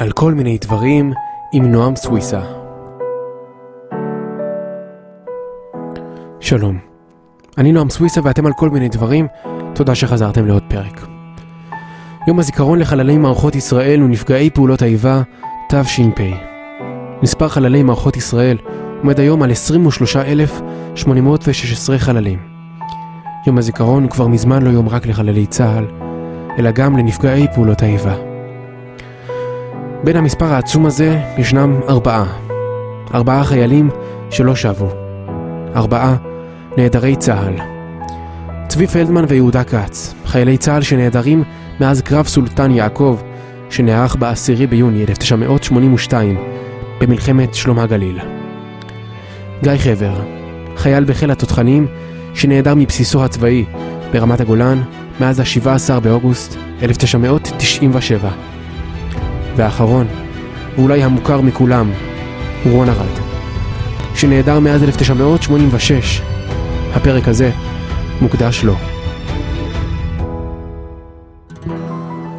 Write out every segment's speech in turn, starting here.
על כל מיני דברים עם נועם סוויסה. שלום, אני נועם סוויסה ואתם על כל מיני דברים, תודה שחזרתם לעוד פרק. יום הזיכרון לחללי מערכות ישראל ונפגעי פעולות האיבה, תש"פ. מספר חללי מערכות ישראל עומד היום על 23,816 חללים. יום הזיכרון הוא כבר מזמן לא יום רק לחללי צה"ל, אלא גם לנפגעי פעולות האיבה. בין המספר העצום הזה ישנם ארבעה. ארבעה חיילים שלא שבו. ארבעה נעדרי צה"ל. צבי פלדמן ויהודה כץ, חיילי צה"ל שנעדרים מאז קרב סולטן יעקב, שנערך ב-10 ביוני 1982 במלחמת שלום הגליל. גיא חבר, חייל בחיל התותחנים שנעדר מבסיסו הצבאי ברמת הגולן מאז ה-17 באוגוסט 1997. והאחרון, ואולי המוכר מכולם, הוא רון ארד, שנעדר מאז 1986. הפרק הזה מוקדש לו.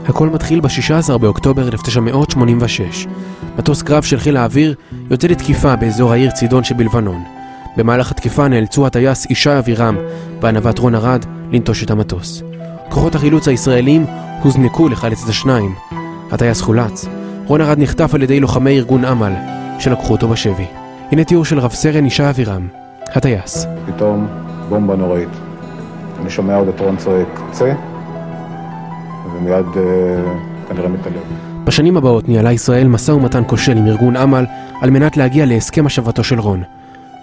הכל מתחיל ב-16 באוקטובר 1986. מטוס קרב של חיל האוויר יוצא לתקיפה באזור העיר צידון שבלבנון. במהלך התקיפה נאלצו הטייס ישי אבירם וענוות רון ארד לנטוש את המטוס. כוחות החילוץ הישראלים הוזנקו לחלץ את השניים. הטייס חולץ. רון ארד נחטף על ידי לוחמי ארגון אמל, שלקחו אותו בשבי. הנה תיאור של רב סרן ישי אבירם, הטייס. פתאום בומבה נוראית. אני שומע עוד את רון צועק, צא, ומיד אה, כנראה מתעלם. בשנים הבאות ניהלה ישראל משא ומתן כושל עם ארגון אמל על מנת להגיע להסכם השבתו של רון.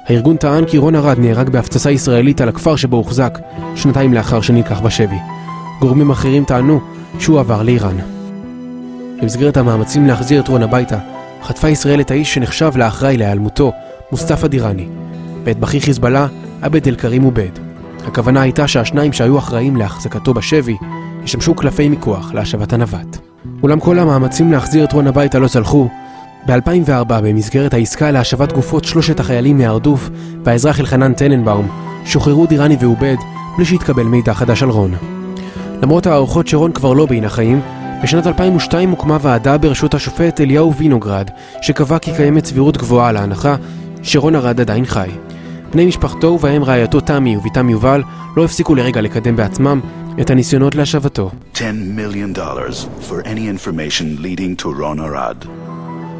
הארגון טען כי רון ארד נהרג בהפצצה ישראלית על הכפר שבו הוחזק, שנתיים לאחר שנלקח בשבי. גורמים אחרים טענו שהוא עבר לאיראן. במסגרת המאמצים להחזיר את רון הביתה, חטפה ישראל את האיש שנחשב לאחראי להיעלמותו, מוסטפא דיראני. ואת בכיר חיזבאללה, עבד אל-כרים עובד. הכוונה הייתה שהשניים שהיו אחראים להחזקתו בשבי, ישמשו קלפי מיקוח להשבת הנווט. אולם כל המאמצים להחזיר את רון הביתה לא צלחו. ב-2004, במסגרת העסקה להשבת גופות שלושת החיילים מהרדוף והאזרח אלחנן טננבאום, שוחררו דיראני ועובד בלי שהתקבל מידע חדש על רון. למרות ההערכות שרון כבר לא בין החיים, בשנת 2002 הוקמה ועדה בראשות השופט אליהו וינוגרד, שקבע כי קיימת סבירות גבוהה להנחה שרון ארד עדיין חי. בני משפחתו ובהם רעייתו תמי ובתם יובל לא הפסיקו לרגע לקדם בעצמם את הניסיונות להשבתו. 10 million dollars for any information leading to Ron Arad.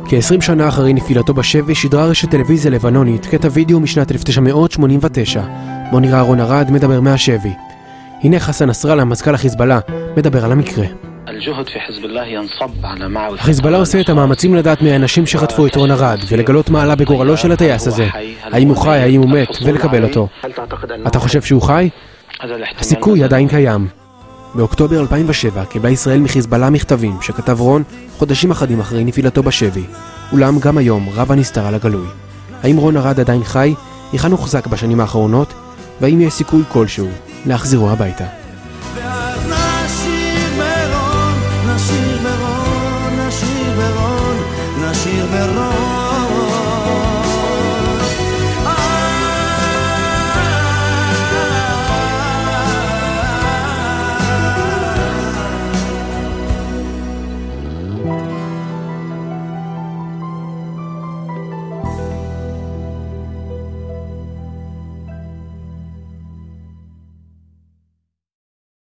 כ-20 שנה אחרי נפילתו בשבי שידרה רשת טלוויזיה לבנונית קטע וידאו משנת 1989, בו נראה רון ארד מדבר מהשבי. הנה חסן נסראללה, מזכ"ל החיזבאללה, מדבר על המקרה. חיזבאללה עושה את המאמצים לדעת מהאנשים שחטפו את רון ארד ולגלות מה עלה בגורלו של הטייס הזה, האם הוא חי, האם הוא מת, ולקבל אותו. אתה חושב שהוא חי? הסיכוי עדיין קיים. באוקטובר 2007 קיבלה ישראל מחיזבאללה מכתבים שכתב רון חודשים אחדים אחרי נפילתו בשבי, אולם גם היום רב הנסתר על הגלוי. האם רון ארד עדיין חי? היכן הוחזק בשנים האחרונות? והאם יש סיכוי כלשהו להחזירו הביתה?